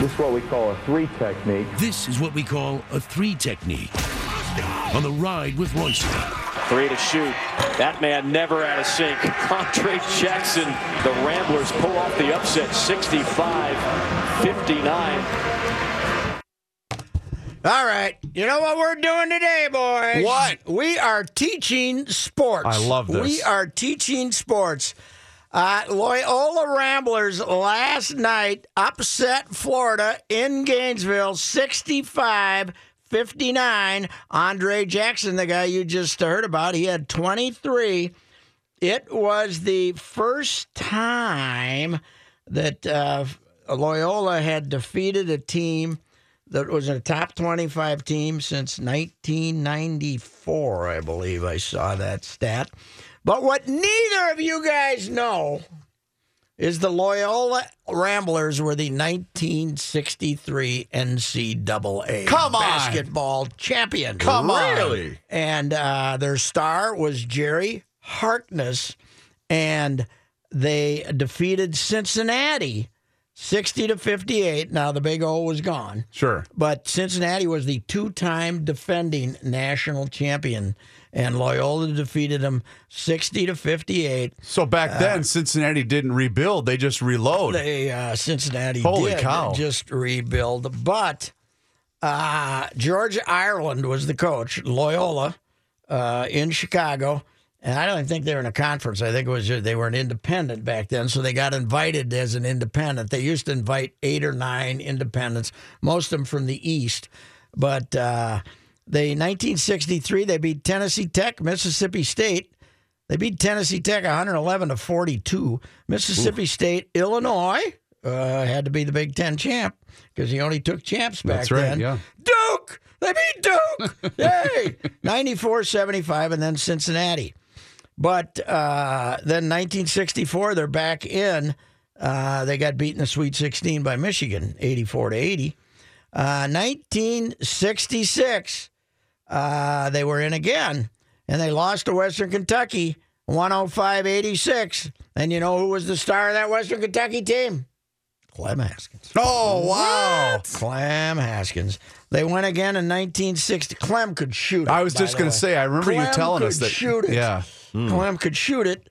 This is what we call a three technique. This is what we call a three technique. On the ride with Royster. Three to shoot. That man never out of sync. Andre Jackson. The Ramblers pull off the upset 65 59. All right. You know what we're doing today, boys? What? We are teaching sports. I love this. We are teaching sports. Uh, Loyola Ramblers last night upset Florida in Gainesville 65 59. Andre Jackson, the guy you just heard about, he had 23. It was the first time that uh, Loyola had defeated a team that was a top 25 team since 1994, I believe I saw that stat. But what neither of you guys know is the Loyola Ramblers were the 1963 NCAA Come on. basketball champion. Come on. Really? And uh, their star was Jerry Harkness, and they defeated Cincinnati 60 to 58. Now the Big O was gone. Sure. But Cincinnati was the two time defending national champion, and Loyola defeated them 60 to 58. So back then, Cincinnati didn't rebuild; they just reload. They uh, Cincinnati Holy did cow. just rebuild, but uh, George Ireland was the coach. Loyola uh, in Chicago, and I don't think they were in a conference. I think it was they were an independent back then, so they got invited as an independent. They used to invite eight or nine independents, most of them from the East, but. Uh, they 1963 they beat Tennessee Tech, Mississippi State. They beat Tennessee Tech 111 to 42. Mississippi State, Illinois uh, had to be the Big Ten champ because he only took champs back That's right, then. yeah. Duke, they beat Duke. Yay! 94 75, and then Cincinnati. But uh, then 1964, they're back in. Uh, they got beaten in the Sweet 16 by Michigan, 84 to 80. Uh, 1966, uh, they were in again, and they lost to Western Kentucky, 105 86. And you know who was the star of that Western Kentucky team? Clem Haskins. Oh wow! Clem Haskins. They went again in 1960. Clem could shoot. It, I was just going to say. I remember you telling could us that. Shoot it. Yeah. Clem could shoot it.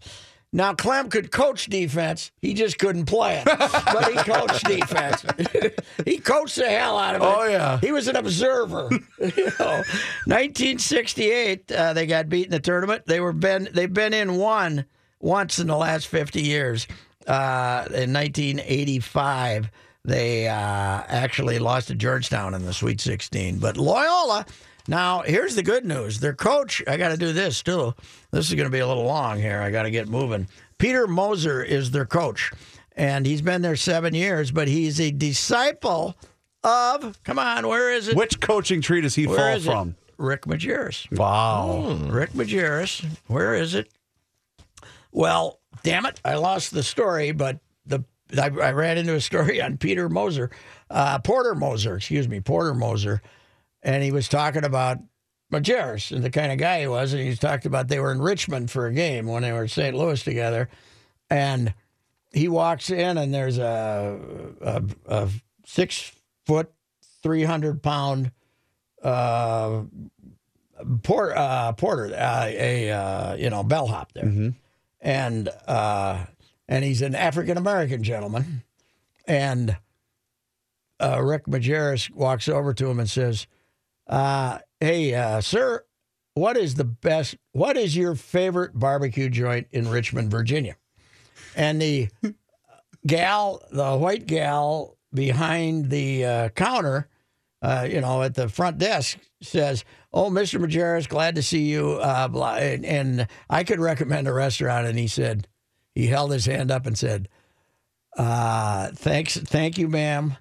Now Clem could coach defense. He just couldn't play it, but he coached defense. he coached the hell out of it. Oh, yeah. he was an observer. you know, 1968, uh, they got beat in the tournament. They were been they've been in one once in the last 50 years. Uh, in 1985, they uh, actually lost to Georgetown in the Sweet 16. But Loyola. Now, here's the good news. Their coach, I got to do this too. This is going to be a little long here. I got to get moving. Peter Moser is their coach, and he's been there seven years, but he's a disciple of, come on, where is it? Which coaching tree does he Where fall is it? from? Rick Majerus. Wow. Rick Majerus. Where is it? Well, damn it, I lost the story, but the I, I ran into a story on Peter Moser, uh, Porter Moser, excuse me, Porter Moser, and he was talking about Majerus and the kind of guy he was, and he talked about they were in Richmond for a game when they were in St. Louis together, and he walks in and there's a a, a six foot, three hundred pound uh, port, uh, porter, uh, a uh, you know bellhop there, and uh, and he's an African American gentleman, and uh, Rick Majerus walks over to him and says, uh, "Hey, uh, sir, what is the best? What is your favorite barbecue joint in Richmond, Virginia?" And the gal, the white gal behind the uh, counter, uh, you know, at the front desk says, "Oh, Mr. Majerus, glad to see you." Uh, blah, and, and I could recommend a restaurant. And he said, he held his hand up and said, Uh, thanks, thank you, ma'am.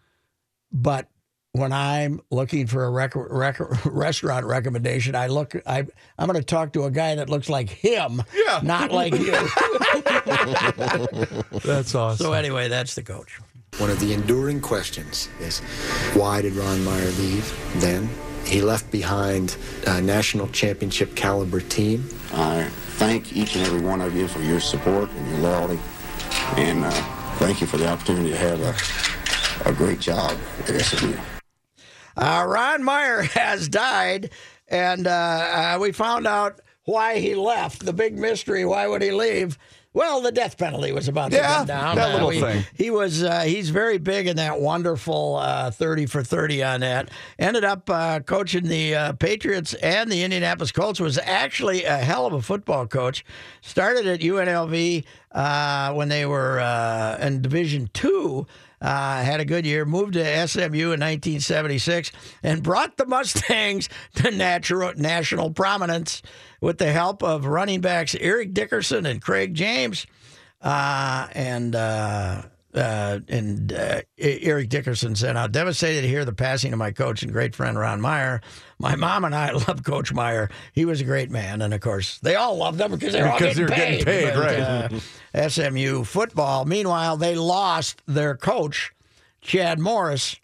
But when I'm looking for a rec- rec- restaurant recommendation, I look. I I'm going to talk to a guy that looks like him, Yeah. not like you. That's awesome. so anyway, that's the coach. One of the enduring questions is why did Ron Meyer leave then? He left behind a national championship caliber team. I thank each and every one of you for your support and your loyalty, and uh, thank you for the opportunity to have a, a great job at SMU. Uh, Ron Meyer has died, and uh, uh, we found out why he left. The big mystery: why would he leave? Well, the death penalty was about to Yeah, come down. that little he, thing. He was uh, he's very big in that wonderful uh, thirty for thirty on that. Ended up uh, coaching the uh, Patriots and the Indianapolis Colts. Was actually a hell of a football coach. Started at UNLV uh, when they were uh, in Division Two. Uh, had a good year, moved to SMU in 1976, and brought the Mustangs to natural, national prominence with the help of running backs Eric Dickerson and Craig James. Uh, and uh, uh, and uh, Eric Dickerson said, "I'm devastated to hear the passing of my coach and great friend Ron Meyer. My mom and I love Coach Meyer. He was a great man, and of course, they all loved him because they're all getting they're getting paid, right. uh, SMU football. Meanwhile, they lost their coach, Chad Morris,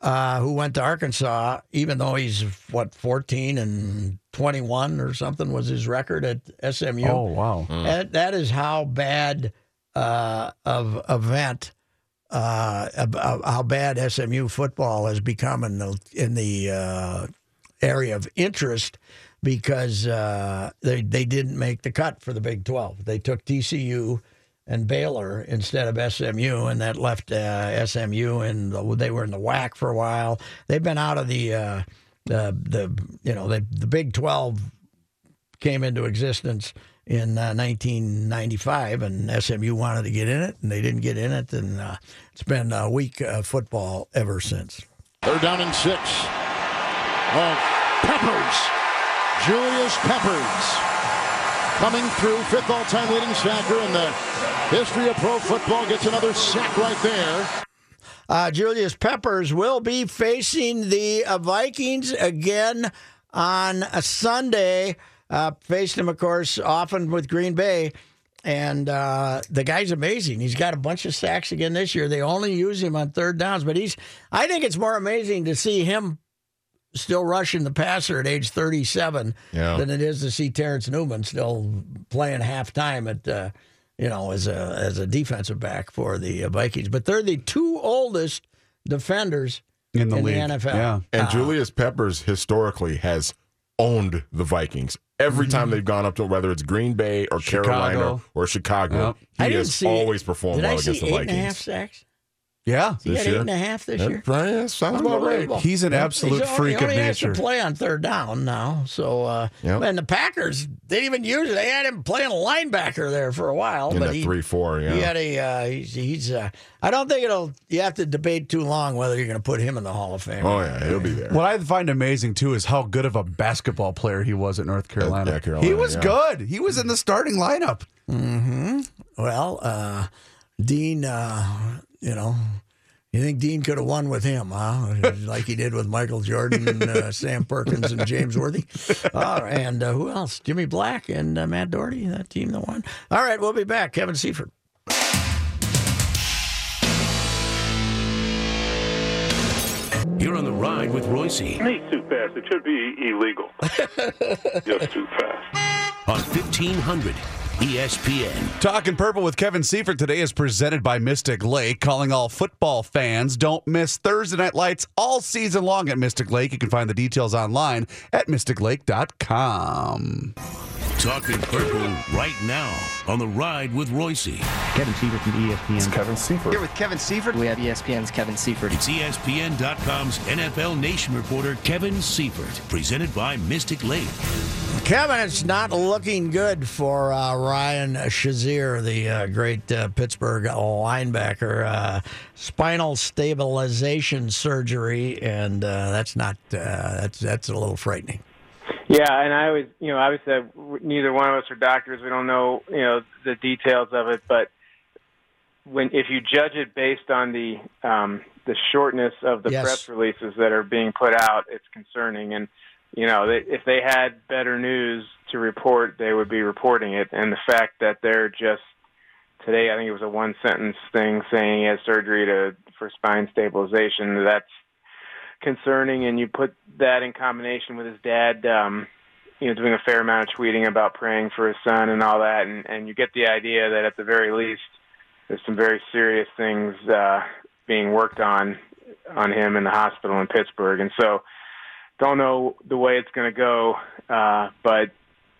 uh, who went to Arkansas, even though he's what 14 and 21 or something was his record at SMU. Oh wow. That, that is how bad uh, of event, uh, of how bad SMU football has become in the in the uh, area of interest because uh, they they didn't make the cut for the Big Twelve. They took TCU and Baylor instead of SMU, and that left uh, SMU and the, they were in the WAC for a while. They've been out of the uh, the the you know the the Big Twelve came into existence in uh, 1995, and SMU wanted to get in it, and they didn't get in it, and uh, it's been a weak uh, football ever since. They're down in six. Of Peppers. Julius Peppers. Coming through, fifth all-time leading sacker in the history of pro football. Gets another sack right there. Uh, Julius Peppers will be facing the uh, Vikings again on a Sunday. Uh, faced him, of course, often with Green Bay. And uh, the guy's amazing. He's got a bunch of sacks again this year. They only use him on third downs, but he's. I think it's more amazing to see him still rushing the passer at age 37 Yeah. than it is to see Terrence Newman still playing halftime at, uh, you know, as a as a defensive back for the uh, Vikings. But they're the two oldest defenders In the in league. the NFL. Yeah. And Julius Peppers historically has owned the Vikings. Every Mm-hmm. time they've gone up to whether it's Green Bay or Carolina or Chicago, Yep. he has see always performed well against the eight and a half Vikings. Sacks? Yeah. He This had eight year? and a half this Yeah, year. right, yeah, sounds about right. He's an absolute He's freak only, of only has nature. to play on third down now. So, uh, Yep. and the Packers they didn't even use it. They had him playing a linebacker there for a while, In but that he, three four, yeah. he had a uh, he's, he's uh, I don't think it'll. You have to debate too long whether you're going to put him in the Hall of Fame. oh yeah, he'll be there. What I find amazing too is how good of a basketball player he was at North Carolina. yeah, Carolina, he was yeah. good. He was in the starting lineup. Mm-hmm. Well, uh, Dean, uh, you know, you think Dean could have won with him, huh? like he did with Michael Jordan, uh, Sam Perkins, and James Worthy. Oh, and uh, who else? Jimmy Black and uh, Matt Doherty, that team that won. All right, we'll be back. Kevin Seifert. You're on the ride with Reusse He's too fast. It should be illegal. Just too fast. on 1500 ESPN. Talking Purple with Kevin Seifert today is presented by Mystic Lake, calling all football fans. Don't miss Thursday Night Lights all season long at Mystic Lake. You can find the details online at mysticlake.com. Talking purple right now on the ride with Reusse. Kevin Seifert from ESPN. Kevin Seifert. Here with Kevin Seifert. We have ESPN's Kevin Seifert. It's ESPN.com's NFL Nation reporter Kevin Seifert, presented by Mystic Lake. Kevin, it's not looking good for uh, Ryan Shazier, the uh, great uh, Pittsburgh linebacker. Uh, spinal stabilization surgery, and uh, that's not uh, that's that's a little frightening. Yeah, and I always, you know, obviously uh, neither one of us are doctors. We don't know, you know, the details of it, but when if you judge it based on the um, the shortness of the Yes. press releases that are being put out, it's concerning. And you know, if they had better news to report, they would be reporting it. And the fact that they're just today, I think it was a one sentence thing saying he has surgery to for spine stabilization. That's concerning. And you put that in combination with his dad. Um, you know, doing a fair amount of tweeting about praying for his son and all that, and, and you get the idea that at the very least, there's some very serious things uh, being worked on on him in the hospital in Pittsburgh, and so don't know the way it's going to go, uh, but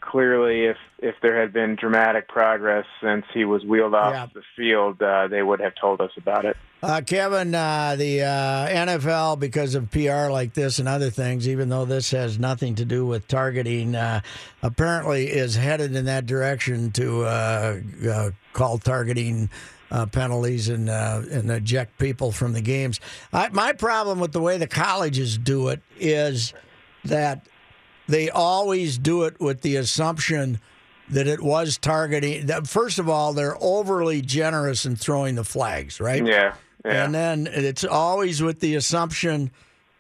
clearly, if if there had been dramatic progress since he was wheeled off Yeah. the field, uh, they would have told us about it. Uh, Kevin, uh, the uh, NFL, because of PR like this and other things, even though this has nothing to do with targeting, uh, apparently is headed in that direction to uh, uh, call targeting uh, penalties and uh, and eject people from the games. I, my problem with the way the colleges do it is that they always do it with the assumption that it was targeting. That first of all, they're overly generous in throwing the flags, right? Yeah, yeah. And then it's always with the assumption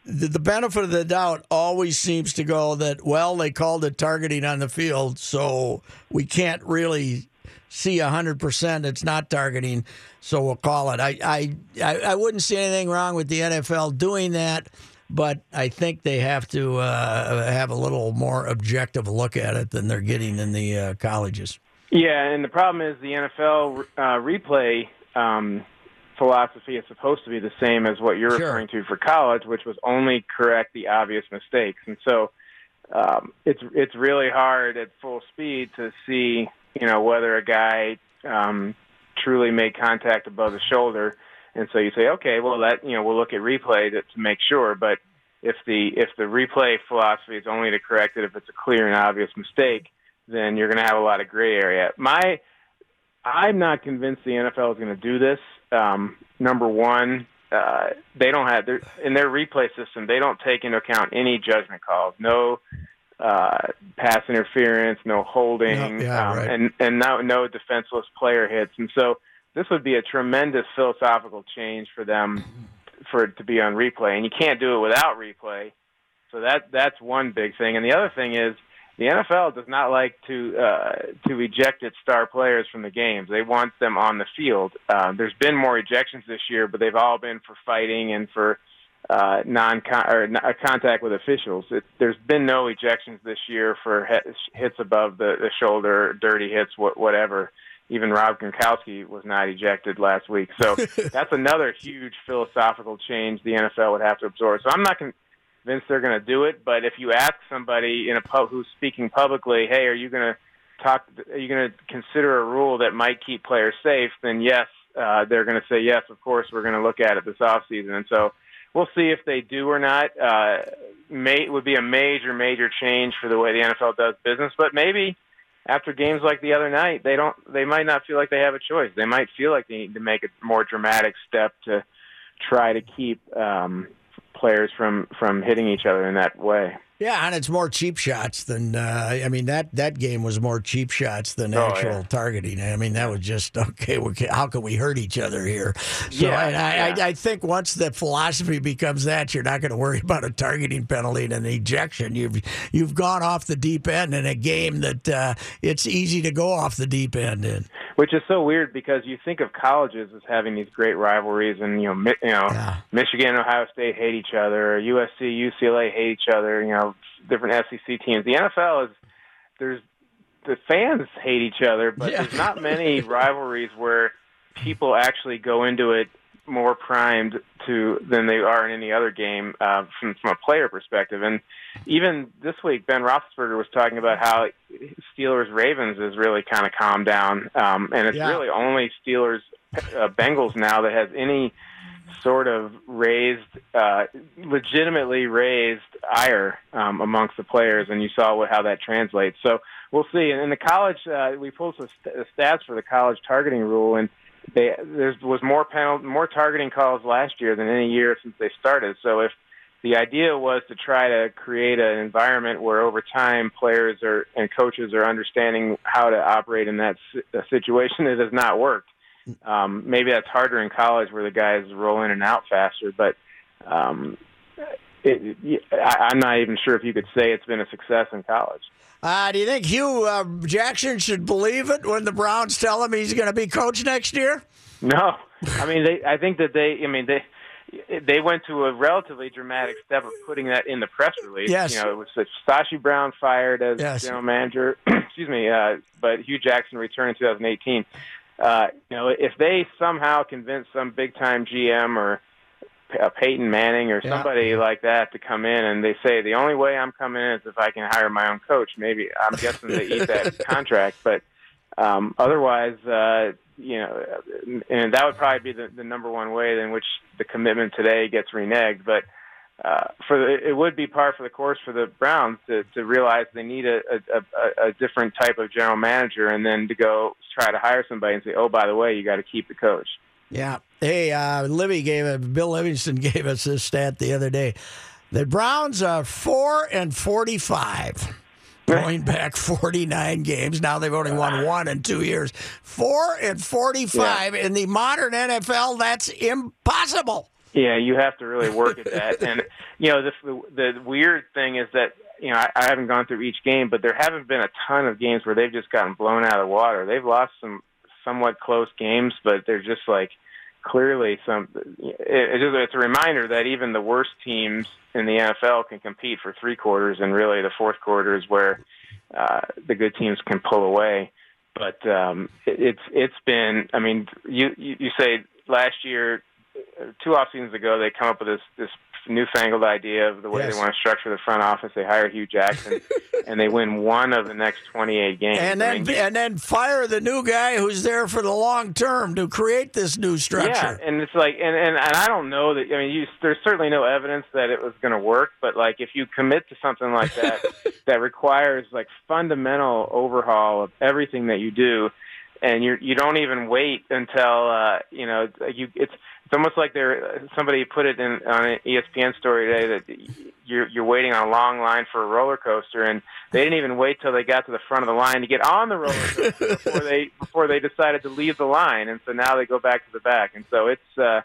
that the benefit of the doubt always seems to go that, well, they called it targeting on the field, so we can't really see 100% it's not targeting, so we'll call it. I, I I wouldn't see anything wrong with the NFL doing that, but I think they have to uh, have a little more objective look at it than they're getting in the uh, colleges. Yeah, and the problem is the NFL uh, replay um, philosophy is supposed to be the same as what you're Sure. referring to for college, which was only correct the obvious mistakes. And so um, it's it's really hard at full speed to see you know whether a guy um, truly made contact above the shoulder. And so you say, okay, well that you know we'll look at replay to, to make sure, but if the if the replay philosophy is only to correct it if it's a clear and obvious mistake, then you're going to have a lot of gray area. My I'm not convinced the NFL is going to do this. Um, number one, uh, they don't have their, in their replay system. They don't take into account any judgment calls. No uh, pass interference, no holding, No, yeah, um, right. and and no no defenseless player hits. And so this would be a tremendous philosophical change for them for it to be on replay. And you can't do it without replay. So that that's one big thing. And the other thing is the NFL does not like to uh, to eject its star players from the games. They want them on the field. Uh, there's been more ejections this year, but they've all been for fighting and for uh, non or uh, contact with officials. It, there's been no ejections this year for hits above the, the shoulder, dirty hits, wh- whatever. Even Rob Gronkowski was not ejected last week. So that's another huge philosophical change the NFL would have to absorb. So I'm not convinced they're going to do it. But if you ask somebody in a pub who's speaking publicly, hey, are you going to talk? Are you going to consider a rule that might keep players safe? Then yes, uh, they're going to say yes. Of course, we're going to look at it this off season. And so we'll see if they do or not. Uh, may it would be a major, major change for the way the NFL does business. But maybe after games like the other night, they don't. They might not feel like they have a choice. They might feel like they need to make a more dramatic step to try to keep um, players from from hitting each other in that way. Yeah, and it's more cheap shots than uh, I mean that that game was more cheap shots than Oh, actual yeah. targeting. I mean that was just okay. How can we hurt each other here? So Yeah, I, yeah. I, I think once the philosophy becomes that, you're not going to worry about a targeting penalty and an ejection. You've you've gone off the deep end in a game that uh, it's easy to go off the deep end in. Which is so weird because you think of colleges as having these great rivalries, and you know, Mi- you know, Michigan, and Ohio State hate each other, USC, UCLA hate each other. You know, different SEC teams. The NFL is there's the fans hate each other, but there's not many rivalries where people actually go into it more primed to than they are in any other game uh, from from a player perspective. And even this week, Ben Roethlisberger was talking about how Steelers Ravens is really kind of calmed down, um, and it's Yeah. really only Steelers uh, Bengals now that has any sort of raised, uh, legitimately raised ire um, amongst the players, and you saw what, how that translates. So we'll see. And in the college, uh, we pulled some st- stats for the college targeting rule, and they, there was more penal- more targeting calls last year than any year since they started. So if the idea was to try to create an environment where over time players are and coaches are understanding how to operate in that uh, situation, it has not worked. Um, maybe that's harder in college where the guys roll in and out faster, but um, it, I, I'm not even sure if you could say it's been a success in college. Uh, do you think Hue uh, Jackson should believe it when the Browns tell him he's going to be coach next year? No, I mean they. I think that they. I mean they. They went to a relatively dramatic step of putting that in the press release. Yes. You know, it was Sashi Brown fired as Yes. general manager. excuse me, uh, but Hue Jackson returned in 2018. Uh, you know, if they somehow convince some big time GM or uh, Peyton Manning or Yeah. somebody like that to come in and they say the only way I'm coming in is if I can hire my own coach. Maybe I'm guessing they eat that contract, but um, otherwise, uh, you know, and that would probably be the, the number one way in which the commitment today gets reneged. But uh, for the, it would be par for the course for the Browns to, to realize they need a, a, a, a different type of general manager, and then to go try to hire somebody and say, oh, by the way, you got to keep the coach. Yeah. Hey, uh, Libby gave a, Bill Livingston gave us this stat the other day. The Browns are four and forty-five, going back forty-nine games. Now they've only won one in two years. Four and forty-five in the modern NFL. That's impossible. Yeah, you have to really work at that. And you know, the the weird thing is that you know I, I haven't gone through each game, but there haven't been a ton of games where they've just gotten blown out of the water. They've lost some somewhat close games, but they're just like clearly some. It, it's just- it's a reminder that even the worst teams in the NFL can compete for three quarters, and really the fourth quarter is where uh, the good teams can pull away. But um, it, it's it's been. I mean, you you, you say last year two off seasons ago, they come up with this this newfangled idea of the way Yes. they want to structure the front office. They hire Hue Jackson, and they win one of the next 28 games. And I then mean, and then fire the new guy who's there for the long term to create this new structure. yeah, and it's like, and, and and I don't know that. I mean, you, there's certainly no evidence that it was going to work, but like, if you commit to something like that, that requires like fundamental overhaul of everything that you do, and you you don't even wait until uh, you know you it's it's almost like there somebody put it in on an ESPN story today that you're you're waiting on a long line for a roller coaster and they didn't even wait till they got to the front of the line to get on the roller coaster before they before they decided to leave the line and so now they go back to the back. And so it's uh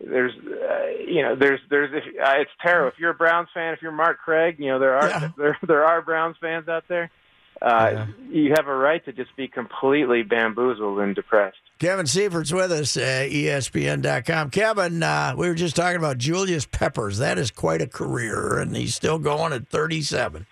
there's uh, you know there's there's if, uh, it's terrible if you're a Browns fan if you're Mark Craig you know there are there there are Browns fans out there uh you have a right to just be completely bamboozled and depressed Kevin Seifert's with us, uh, ESPN.com. Kevin, uh, we were just talking about Julius Peppers. That is quite a career, and he's still going at 37.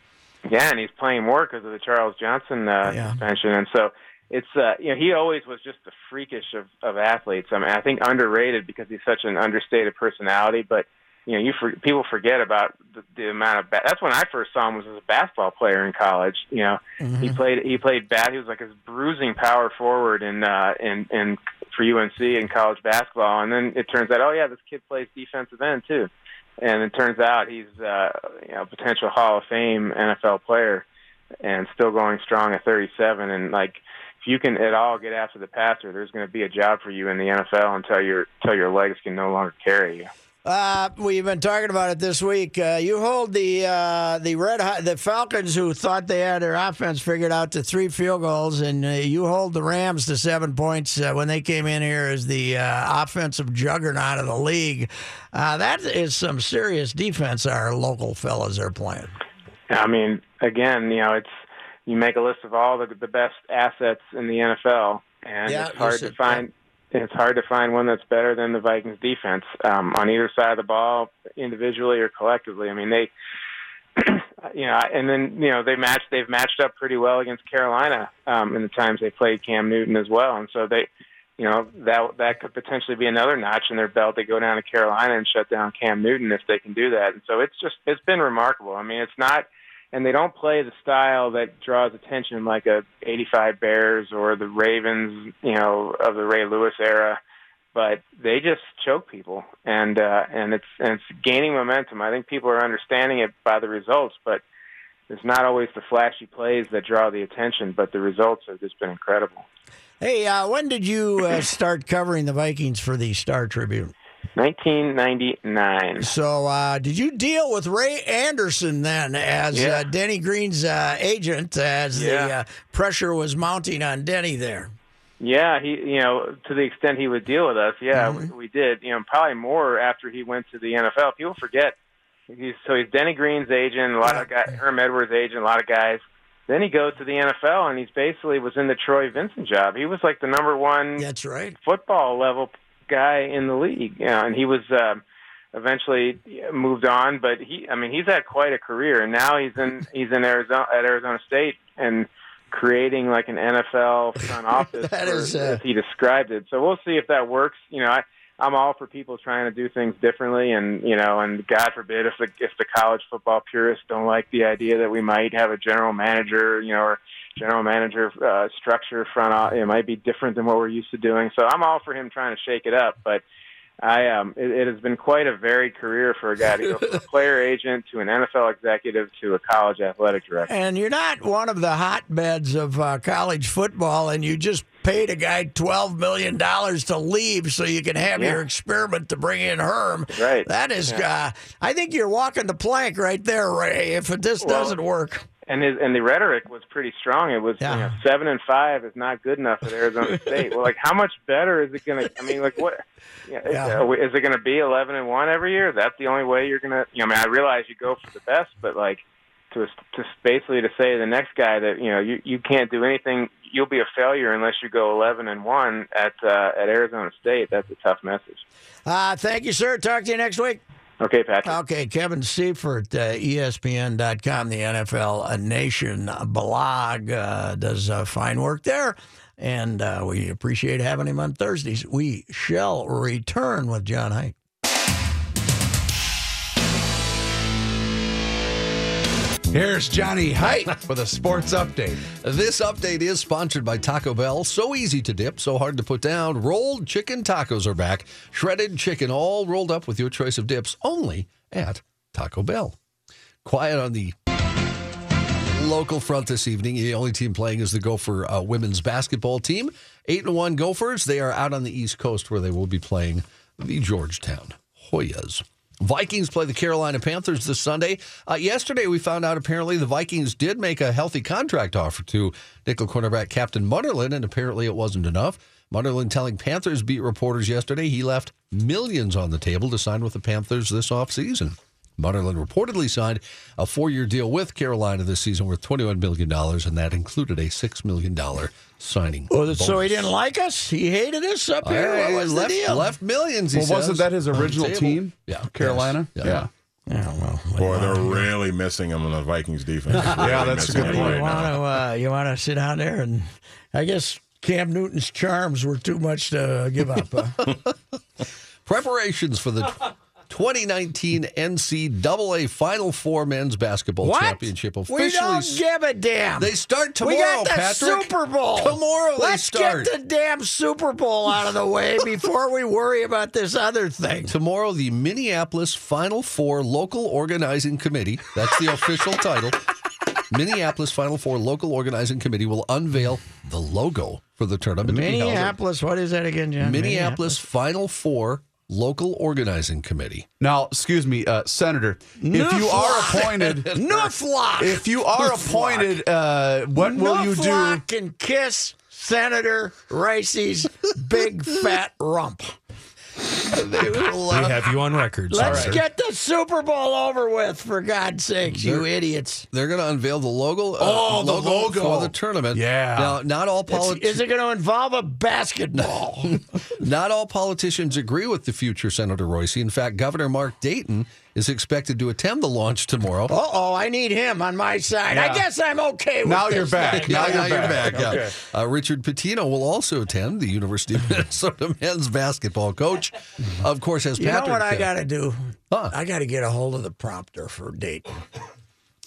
Yeah, and he's playing more because of the Charles Johnson uh, Yeah. suspension, and so it's uh, you know he always was just the freakish of, of athletes. I mean, I think underrated because he's such an understated personality. But you know, you for, people forget about the, the amount of ba- that's when I first saw him was as a basketball player in college. You know, he played he played bat. He was like a bruising power forward in uh, in in for UNC in college basketball, and then it turns out, oh yeah, this kid plays defensive end too and it turns out he's uh, you know potential Hall of Fame NFL player, and still going strong at 37. And like, if you can at all get after the passer, there's going to be a job for you in the NFL until your until your legs can no longer carry you. Uh, we've been talking about it this week. Uh, you hold the uh, the red hot, the Falcons who thought they had their offense figured out to three field goals, and uh, you hold the Rams to seven points uh, when they came in here as the uh, offensive juggernaut of the league. Uh, that is some serious defense our local fellas are playing. I mean, again, you know, it's you make a list of all the the best assets in the NFL, and Yeah, it's hard to find. It's hard to find one that's better than the Vikings defense um, on either side of the ball, individually or collectively. I mean, they, you know, and then you know they matched. They've matched up pretty well against Carolina um, in the times they played Cam Newton as well, and so they, you know, that that could potentially be another notch in their belt. They go down to Carolina and shut down Cam Newton if they can do that. And so it's just it's been remarkable. I mean, it's not and they don't play the style that draws attention like a 85 Bears or the Ravens, you know, of the Ray Lewis era, but they just choke people and uh and it's and it's gaining momentum. I think people are understanding it by the results, but it's not always the flashy plays that draw the attention, but the results have just been incredible. Hey, uh, when did you uh, start covering the Vikings for the Star Tribune? 1999. So, uh, did you deal with Ray Anderson then as Yeah. uh, Denny Green's uh, agent as the Yeah. uh, pressure was mounting on Denny there? Yeah, he, you know, to the extent he would deal with us, yeah, we, we did. You know, probably more after he went to the NFL. People forget. He's so he's Denny Green's agent, a lot of guys, Herm Edwards' agent, a lot of guys. Then he goes to the NFL, and he's basically was in the Troy Vincent job. He was like the number one. That's right. Football level guy in the league, you know, and he was. Um, eventually moved on but he i mean he's had quite a career and now he's in he's in arizona at arizona state and creating like an NFL front office, That is, uh, as he described it. So we'll see if that works. You know, I, I'm all for people trying to do things differently, and you know, and God forbid if the if the college football purists don't like the idea that we might have a general manager, you know, or general manager uh, structure front it might be different than what we're used to doing. So I'm all for him trying to shake it up, but. I um, it, it has been quite a varied career for a guy to go from a player agent to an NFL executive to a college athletic director. And you're not one of the hotbeds of uh, college football, and you just paid a guy twelve million dollars to leave so you can have Yeah. your experiment to bring in Herm. Right. That is, Yeah. uh, I think you're walking the plank right there, Ray. If it, this Well, doesn't work, and his, and the rhetoric was pretty strong. It was you know, seven and five is not good enough at Arizona State. well, like how much better is it going to? I mean, like what? Yeah, Yeah. uh, Is it going to be eleven and one every year? Is that the only way you're going to? You know, I mean, I realize you go for the best, but like to to basically to say to the next guy that you know you you can't do anything. You'll be a failure unless you go eleven and one at uh, at Arizona State. That's a tough message. uh, thank you, sir. Talk to you next week. Okay, Patrick. Okay, Kevin Seifert, uh, ESPN.com, the NFL Nation blog, uh, does uh, fine work there. And uh, we appreciate having him on Thursdays. We shall return with John Heidt. Here's Johnny Heidt with a sports update. This update is sponsored by Taco Bell. So easy to dip, so hard to put down. Rolled chicken tacos are back. Shredded chicken, all rolled up with your choice of dips, only at Taco Bell. Quiet on the local front this evening. The only team playing is the Gopher uh, women's basketball team. Eight and one Gophers. They are out on the East Coast where they will be playing the Georgetown Hoyas. Vikings play the Carolina Panthers this Sunday. Uh, yesterday, we found out apparently the Vikings did make a healthy contract offer to nickel cornerback Captain Munnerlyn, and apparently it wasn't enough. Munnerlyn telling Panthers beat reporters yesterday he left millions on the table to sign with the Panthers this offseason. Munnerlyn reportedly signed a four year deal with Carolina this season worth $21 million, and that included a $6 million signing. Oh, so he didn't like us? He hated us up here? I- What was left, the deal? left millions. He Well, wasn't that his original team? Yeah, Carolina. Yes. Yeah. Yeah, well, Boy, they're really missing him on the Vikings defense. Yeah, that's a good point. you want to uh, you want to sit down there and I guess Cam Newton's charms were too much to give up. Huh? Preparations for the 2019 NCAA Final Four men's basketball What? championship we officially. don't give a damn. They start tomorrow, we got the Patrick. Super Bowl Tomorrow Let's start. get the damn Super Bowl out of the way before we worry about this other thing. Tomorrow, the Minneapolis Final Four Local Organizing Committee, that's the official title, Minneapolis Final Four Local Organizing Committee will unveil the logo for the tournament. to be held at Minneapolis, what is that again, John? Minneapolis Final Four Local Organizing Committee. Now, excuse me, uh, Senator, if you are appointed, Nufflock. if you are appointed, uh, what will you do? Nufflock can kiss Senator Reusse's big fat rump. They will, We have you on record, Let's sir. get the Super Bowl over with, for God's sakes, you They're- idiots. They're going to unveil the logo. uh, Oh, the logo. for the tournament. Yeah. Now, not all It's- politicians. is it going to involve a basketball? Not all politicians agree with the future Senator Reusse. In fact, Governor Mark Dayton is expected to attend the launch tomorrow. Uh oh, I need him on my side. I guess I'm okay with Now this you're back. Now Yeah, you're now back. yeah. Okay. Uh, Richard Pitino will also attend, the University of Minnesota men's basketball coach. Of course, as You know what I got to do? Huh. I got to get a hold of the prompter for Dayton.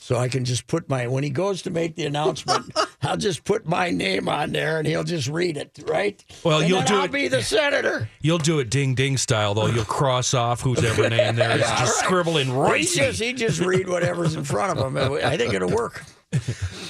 So I can just put my when he goes to make the announcement, I'll just put my name on there and he'll just read it, right? Well, And you'll then do I'll it- be the senator. You'll do it ding ding style, though. You'll cross off whoever name there is. Just scribble in He right. just he just read whatever's in front of him. I think it'll work.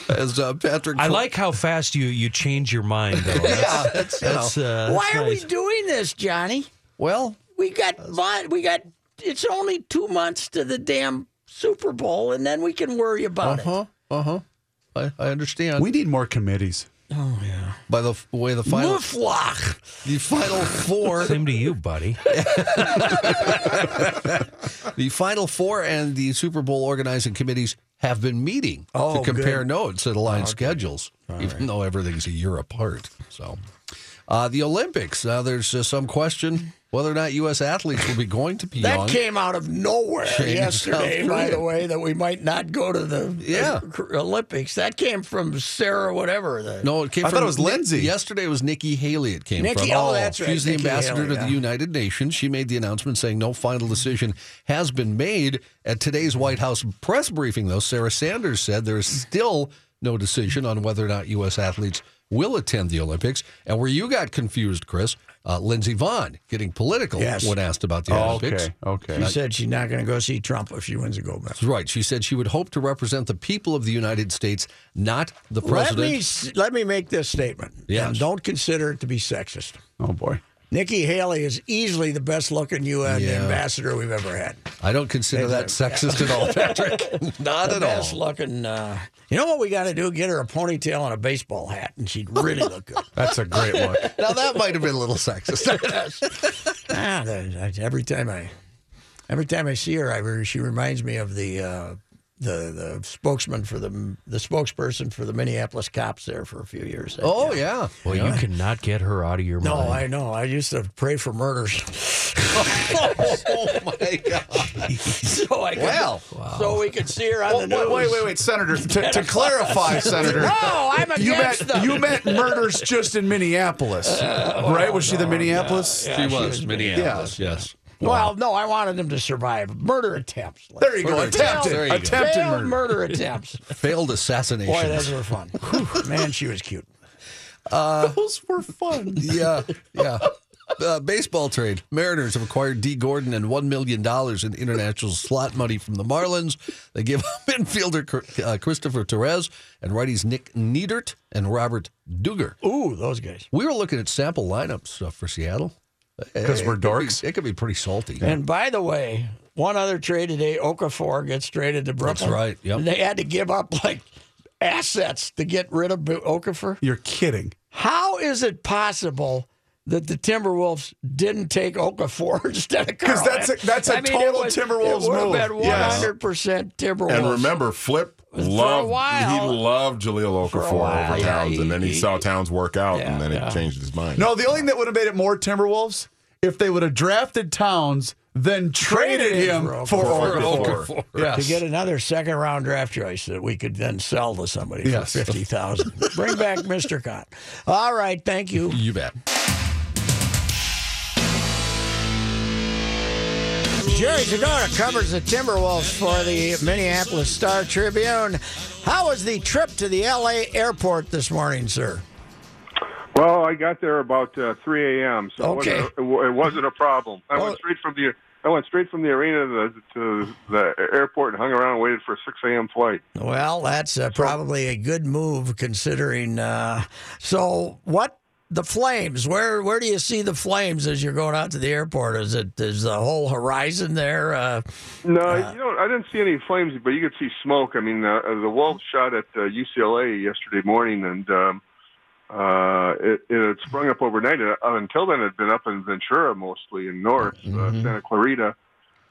As uh, Patrick, I like how fast you you change your mind, though. Yeah, That's, that's, you know. that's, uh, Why that's are we doing this, Johnny? well, We got mon- we got it's only two months to the damn Super Bowl, and then we can worry about uh huh, uh huh. I, I understand. We need more committees. Oh yeah. By the way the final Muflach. the final four Same to you, buddy. the final four and the Super Bowl organizing committees have been meeting Oh, to compare good. notes and align schedules, even though everything's a year apart. So, uh, the Olympics. Uh, there's uh, some question whether or not U.S. athletes will be going to Pyongyang. That came out of nowhere Shane, yesterday, by the way, that we might not go to the Yeah. uh, Olympics. That came from Sarah, whatever. The, No, it came I from thought it was Ni- Lindsay. Yesterday was Nikki Haley. It came Nikki- from. oh, that's right, She's the Nikki ambassador Haley, to yeah. the United Nations. She made the announcement saying no final decision has been made at today's White House press briefing. Though Sarah Sanders said there is still no decision on whether or not U.S. athletes will attend the Olympics. And where you got confused, Chris, uh, Lindsey Vonn getting political Yes. when asked about the Oh, Olympics. okay, okay. she said she's not going to go see Trump if she wins a gold medal. That's right. She said she would hope to represent the people of the United States, not the president. Let president. me let me make this statement. Yes. And don't consider it to be sexist. Oh boy. Nikki Haley is easily the best looking UN Yeah. ambassador we've ever had. I don't consider that sexist at all, Patrick. Not the at best all. looking. Uh, you know what we got to do? Get her a ponytail and a baseball hat, and she'd really look good. That's a great one. Now that might have been a little sexist. ah, every time I, every time I see her, I she reminds me of the. Uh, the, the spokesman for the the spokesperson for the Minneapolis cops there for a few years. oh yeah. Well, you cannot get her out of your No, mind. No, I know. I used to pray for murders. oh my God. so I could, Well. so we could see her on Well, the news. wait, wait, wait, wait, Senator. To, to clarify, Senator. No, I'm you against meant them. you meant murders just in Minneapolis, uh, right? Was she the Minneapolis? Yeah, She she was was Minneapolis. Yes. Well, no, I wanted them to survive murder attempts. There you go. Murder. Attempted, There you go. attempted Failed murder. murder attempts. Failed assassination. Boy, those were fun. Man, she was cute. Those were fun. yeah, yeah. Uh, baseball trade. Mariners have acquired Dee Gordon and $1 million in international slot money from the Marlins. They give up infielder uh, Christopher Perez and righties Nick Niedert and Robert Dugger. Ooh, those guys. We were looking at sample lineups uh, for Seattle. 'Cause we're It could be- dorks? It could be pretty salty. And by the way, one other trade today, Okafor gets traded to Brooklyn. That's right, yep. And they had to give up like assets to get rid of Okafor. You're kidding. How is it possible that the Timberwolves didn't take Okafor instead of 'Cause Carl? that's a- that's a I mean, total was, Timberwolves it would move. Have been 100 percent Timberwolves. And remember, Flip For a loved while. he loved Jahlil Okafor while, over yeah, Towns, he- and then he, he- saw Towns work out, Yeah, and then yeah. he changed his mind. No, the only thing that would have made it more Timberwolves if they would have drafted Towns, then traded, Traded him him for, for Okafor. Okafor. Yes. to get another second round draft choice that we could then sell to somebody Yes. for fifty thousand. Bring back Mr. Cott. All right, thank you. You bet. Jerry Zgoda covers the Timberwolves for the Minneapolis Star Tribune. How was the trip to the LA airport this morning, sir? Well, I got there about uh, 3 a.m., so Okay. it, wasn't a, it wasn't a problem. I Oh. went straight from the I went straight from the arena to the, to the airport and hung around and waited for a 6 a.m. flight. Well, that's uh, probably a good move considering. Uh, so, what the Flames? Where where do you see the Flames as you're going out to the airport? Is it is the whole horizon there? Uh, No, you know, I didn't see any flames, but you could see smoke. I mean, uh, the Wolves shot at uh, UCLA yesterday morning, and um, uh, it, it had sprung up overnight. Uh, until then, it had been up in Ventura, mostly in North uh, Santa Clarita,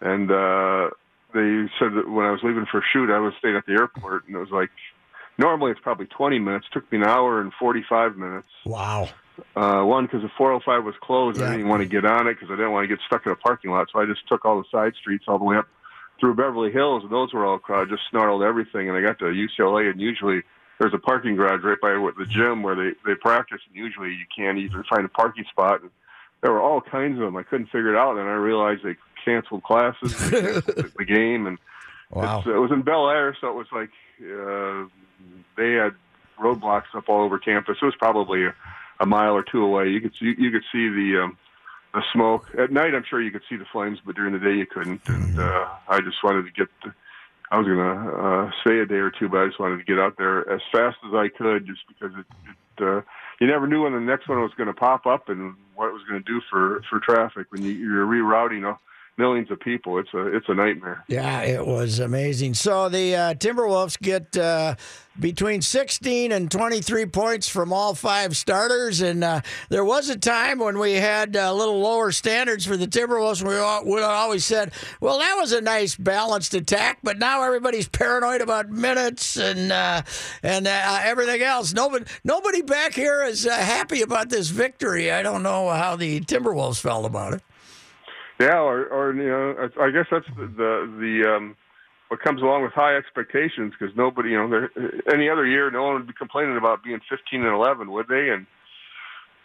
and uh, they said that when I was leaving for a shoot, I was staying at the airport, and it was like normally it's probably 20 minutes. It took me an hour and 45 minutes. wow. Uh, one, because the 405 was closed. I didn't want to get on it because I didn't want to get stuck in a parking lot. So I just took all the side streets all the way up through Beverly Hills, and those were all crowded. Just snarled everything, and I got to UCLA, and usually there's a parking garage right by the gym where they they practice, and usually you can't even find a parking spot. And there were all kinds of them. I couldn't figure it out, and I realized they canceled classes, they canceled the game, and Wow. it was in Bel Air, so it was like uh, they had roadblocks up all over campus. It was probably a, a mile or two away. You could see you could see the um, the smoke at night. I'm sure you could see the flames, but during the day you couldn't. And uh, I just wanted to get. The, I was gonna uh, stay a day or two, but I just wanted to get out there as fast as I could, just because it. it uh, you never knew when the next one was going to pop up and what it was going to do for for traffic when you, you're rerouting. You millions of people. It's a it's a nightmare. Yeah, it was amazing. So the uh, Timberwolves get uh, between 16 and 23 points from all five starters, and uh, there was a time when we had a little lower standards for the Timberwolves. We all, we always said, "Well, that was a nice balanced attack," but now everybody's paranoid about minutes and uh, and uh, everything else. Nobody nobody back here is uh, happy about this victory. I don't know how the Timberwolves felt about it. Yeah, or, or you know, I guess that's the the, the um, what comes along with high expectations because nobody, you know, there, any other year, no one would be complaining about being 15 and 11, would they? And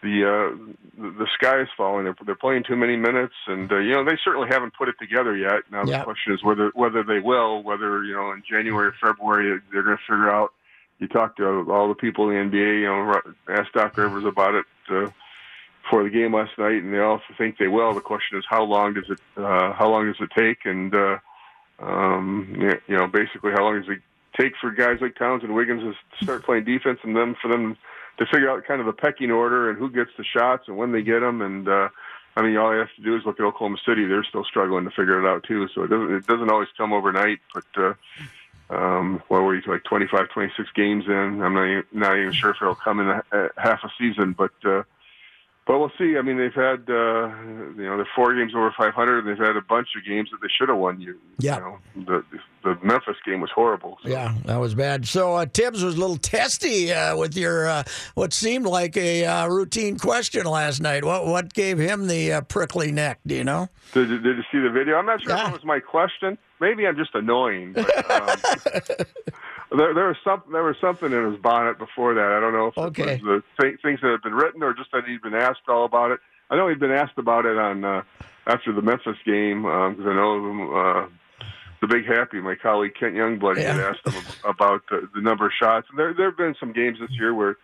the uh, the, the sky is falling. They're they're playing too many minutes, and uh, you know they certainly haven't put it together yet. Now the Yeah. question is whether whether they will, whether you know in January or February they're going to figure out. You talk to all the people in the NBA, you know, ask Doc Rivers about it. Uh, for the game last night, and they also think they will. The question is, how long does it uh, how long does it take, and uh, um, you know, basically, how long does it take for guys like Towns and Wiggins to start playing defense, and then for them to figure out kind of the pecking order and who gets the shots and when they get them, and uh, I mean, all you have to do is look at Oklahoma City; they're still struggling to figure it out too. So it doesn't it doesn't always come overnight, but. Uh, um, what were you like 25, 26 games in? I'm not even, not even sure if it'll come in a, a half a season, but uh, but we'll see. I mean, they've had uh, you know they're four games over 500, and they've had a bunch of games that they should have won. You, Yeah. you know, the the Memphis game was horrible. Yeah, that was bad. So uh, Tibbs was a little testy uh, with your uh, what seemed like a uh, routine question last night. What what gave him the uh, prickly neck? Do you know? Did, you- did you see the video? I'm not sure if it was my question. Maybe I'm just annoying. But, um, there, there was some there was something in his bonnet before that. I don't know if Okay. it was the th- things that had been written or just that he'd been asked all about it. I know he'd been asked about it on uh, after the Memphis game because I know uh, the big happy. My colleague Kent Youngblood had asked him about the, the number of shots. And there there have been some games this year where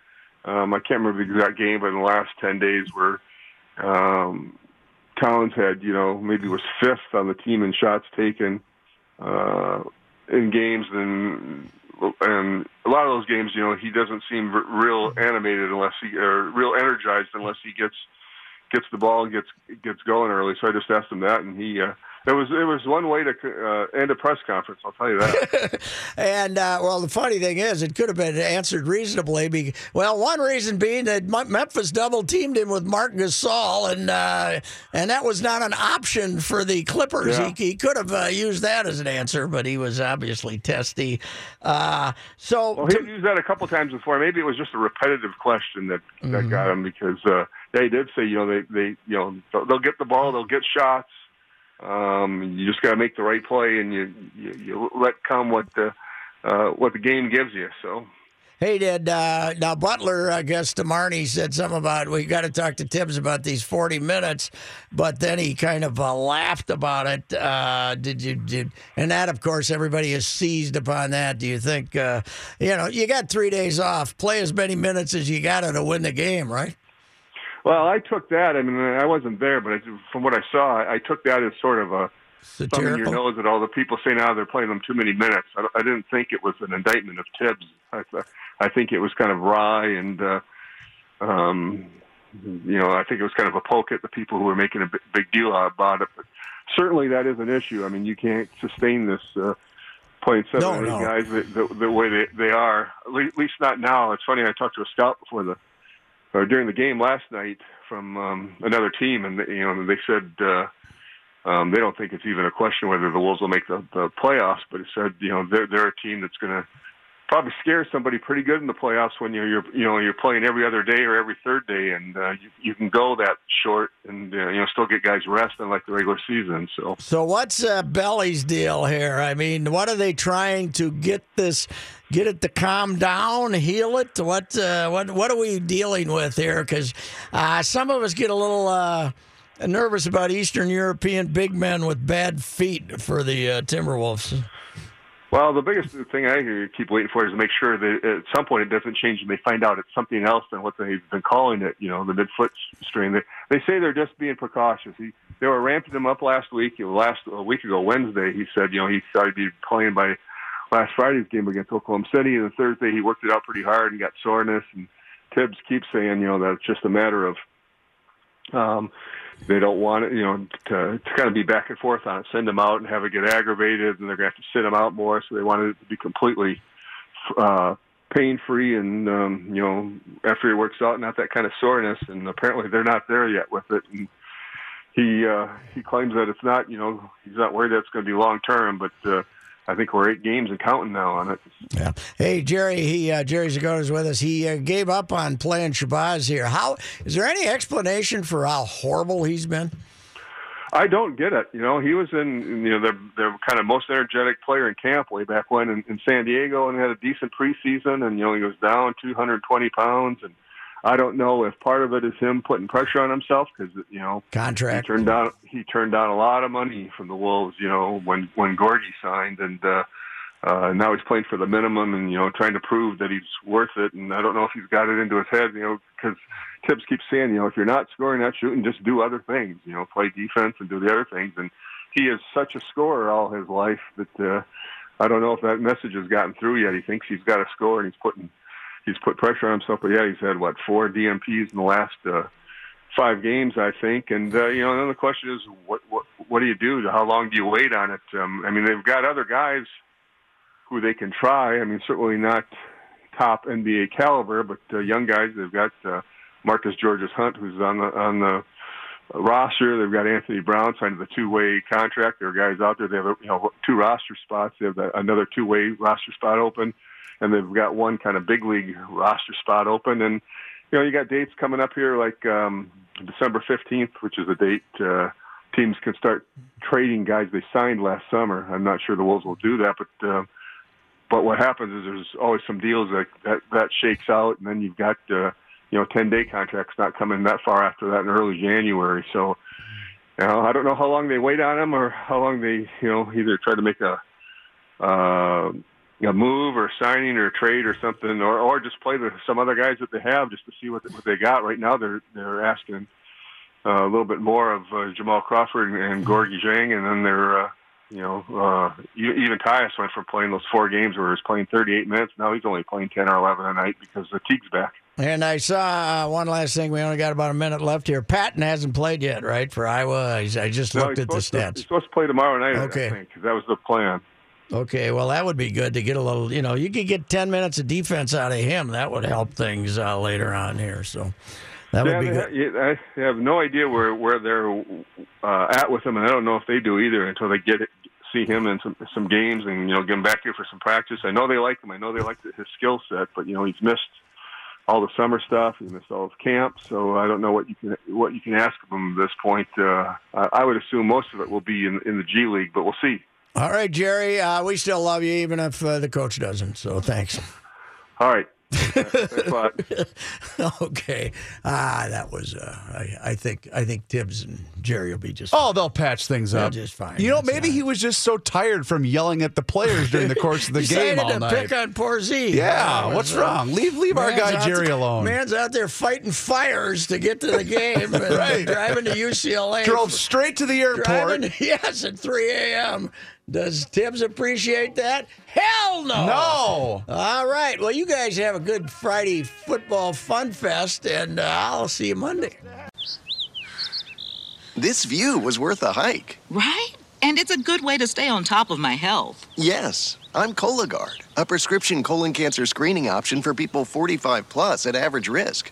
um, I can't remember the exact game, but in the last ten days where um, Collins had, you know, maybe was fifth on the team in shots taken uh, in games, and and a lot of those games, you know, he doesn't seem real animated unless he or real energized unless he gets gets the ball and gets gets going early. So I just asked him that, and he. Uh, it was it was one way to uh, end a press conference. I'll tell you that. And uh, well, the funny thing is, it could have been answered reasonably. Be, well, one reason being that Memphis double teamed him with Marc Gasol, and uh, and that was not an option for the Clippers. Yeah. He, he could have uh, used that as an answer, but he was obviously testy. Uh, so Well, he'd used that a couple times before. Maybe it was just a repetitive question that that Mm-hmm. got him because uh, yeah, did say you know they they you know they'll get the ball, they'll get shots. Um, you just got to make the right play, and you, you you let come what the uh, what the game gives you. So Hey, did uh, now Butler? I guess to Marnie said something about we got to talk to Tibbs about these forty minutes, but then he kind of uh, laughed about it. Uh, did you? Did and that, of course, everybody is seized upon that. Do you think? Uh, you know, you got three days off. Play as many minutes as you got to win the game, right? Well, I took that. I mean, I wasn't there, but I, from what I saw, I took that as sort of a thumb your nose at all the people say now they're playing them too many minutes. I, I didn't think it was an indictment of Tibbs. I, I think it was kind of wry and, uh, um, you know, I think it was kind of a poke at the people who were making a big, big deal about it. But certainly that is an issue. I mean, you can't sustain this. Uh, Playing seven No, no. guys the, the, the way they, they are, at least not now. It's funny. I talked to a scout before the or during the game last night from um, another team, and you know they said uh, um, they don't think it's even a question whether the Wolves will make the, the playoffs. But it said you know they're they're a team that's going to probably scare somebody pretty good in the playoffs when you're you're you know you're playing every other day or every third day, and uh, you you can go that short and uh, you know still get guys rest unlike the regular season. So So what's uh, Belly's deal here? I mean, what are they trying to get this, get it to calm down, heal it? What uh, what what are we dealing with here? Because uh, some of us get a little uh, nervous about Eastern European big men with bad feet for the uh, Timberwolves. Well, the biggest thing I keep waiting for is to make sure that at some point it doesn't change and they find out it's something else than what they've been calling it, you know, the midfoot strain. They, they say they're just being precautious. He, they were ramping him up last week. Last a week ago, Wednesday, he said, you know, he thought he'd be playing by last Friday's game against Oklahoma City. And Thursday, he worked it out pretty hard and got soreness. And Tibbs keeps saying, you know, that it's just a matter of um, they don't want it, you know, to, to kind of be back and forth on it. Send them out and have it get aggravated, and they're going to have to sit them out more. So they wanted it to be completely uh, pain free, and um, you know, after it works out, not that kind of soreness. And apparently, they're not there yet with it. And he uh, he claims that it's not, you know, he's not worried that it's going to be long term, but. Uh, I think we're eight games and counting now on it. Yeah. Hey Jerry, he uh, Jerry Zgoda's with us. He uh, gave up on playing Shabazz here. How is there any explanation for how horrible he's been? I don't get it. You know, he was in you know the the kind of most energetic player in camp way back when in, in San Diego and had a decent preseason and you know he was down 220 pounds and I don't know if part of it is him putting pressure on himself because you know contract. He turned down he turned down a lot of money from the Wolves. You know when when Gorgui signed, and uh, uh, now he's playing for the minimum, and you know trying to prove that he's worth it. And I don't know if he's got it into his head. You know because Tibbs keeps saying, you know, if you're not scoring, not shooting, just do other things. You know, play defense and do the other things. And he is such a scorer all his life that uh, I don't know if that message has gotten through yet. He thinks he's got to score, and he's putting he's put pressure on himself. But yeah, he's had what four DNPs in the last uh, five games, I think. And uh, you know, then the question is, what what what do you do? How long do you wait on it? Um, I mean, they've got other guys who they can try. I mean, certainly not top NBA caliber, but uh, young guys. They've got uh, Marcus Georges Hunt, who's on the on the roster. They've got Anthony Brown signed the two-way contract. There are guys out there. They have you know two roster spots. They have another two-way roster spot open and they've got one kind of big league roster spot open. And you know, you got dates coming up here like um, December fifteenth, which is a date uh, teams can start trading guys they signed last summer. I'm not sure the Wolves will do that, but uh, but what happens is there's always some deals that that, that shakes out, and then you've got uh, you know 10 day contracts not coming that far after that in early January. So. You know, I don't know how long they wait on them or how long they, you know, either try to make a uh, a move or signing or trade or something, or or just play the, some other guys that they have just to see what what they got. Right now, they're they're asking uh, a little bit more of uh, Jamal Crawford and, and Gorgui Dieng, and then they're uh, you know uh, even Tyus went from playing those four games where he was playing 38 minutes. Now he's only playing 10 or 11 a night because the Teague's back. And I saw uh, one last thing. We only got about a minute left here. Patton hasn't played yet, right, for Iowa? He's, I just no, looked at the stats. To, he's supposed to play tomorrow night, okay. I think, because that was the plan. Okay, well, that would be good to get a little, you know, you could get 10 minutes of defense out of him. That would help things uh, later on here. So that yeah, would be good. I have no idea where, where they're uh, at with him, and I don't know if they do either until they get it, see him in some some games and, you know, get him back here for some practice. I know they like him. I know they like his skill set, but, you know, he's missed all the summer stuff. He missed all his camp, so I don't know what you can what you can ask of him at this point. Uh, I would assume most of it will be in in the G League, but we'll see. All right, Jerry. Uh, we still love you, even if uh, the coach doesn't. So thanks. All right. okay. Ah, that was. Uh, I, I, think. I think Tibbs and Jerry will be just. Oh, fine. they'll patch things They're up. just fine. You know, That's maybe he was just so tired from yelling at the players during the course of the game all to night. pick on poor Z. Yeah, Oh, what's so- wrong? Leave leave our guy Jerry there- alone. Man's out there fighting fires to get to the game. and Right. Driving to UCLA. Drove straight to the airport. Driving, yes, at 3 a.m. Does Tibbs appreciate that? Hell no. No. All right. Well, you guys have a good Friday football fun fest, and uh, I'll see you Monday. This view was worth a hike. Right? And it's a good way to stay on top of my health. Yes, I'm Cologuard, a prescription colon cancer screening option for people 45 plus at average risk.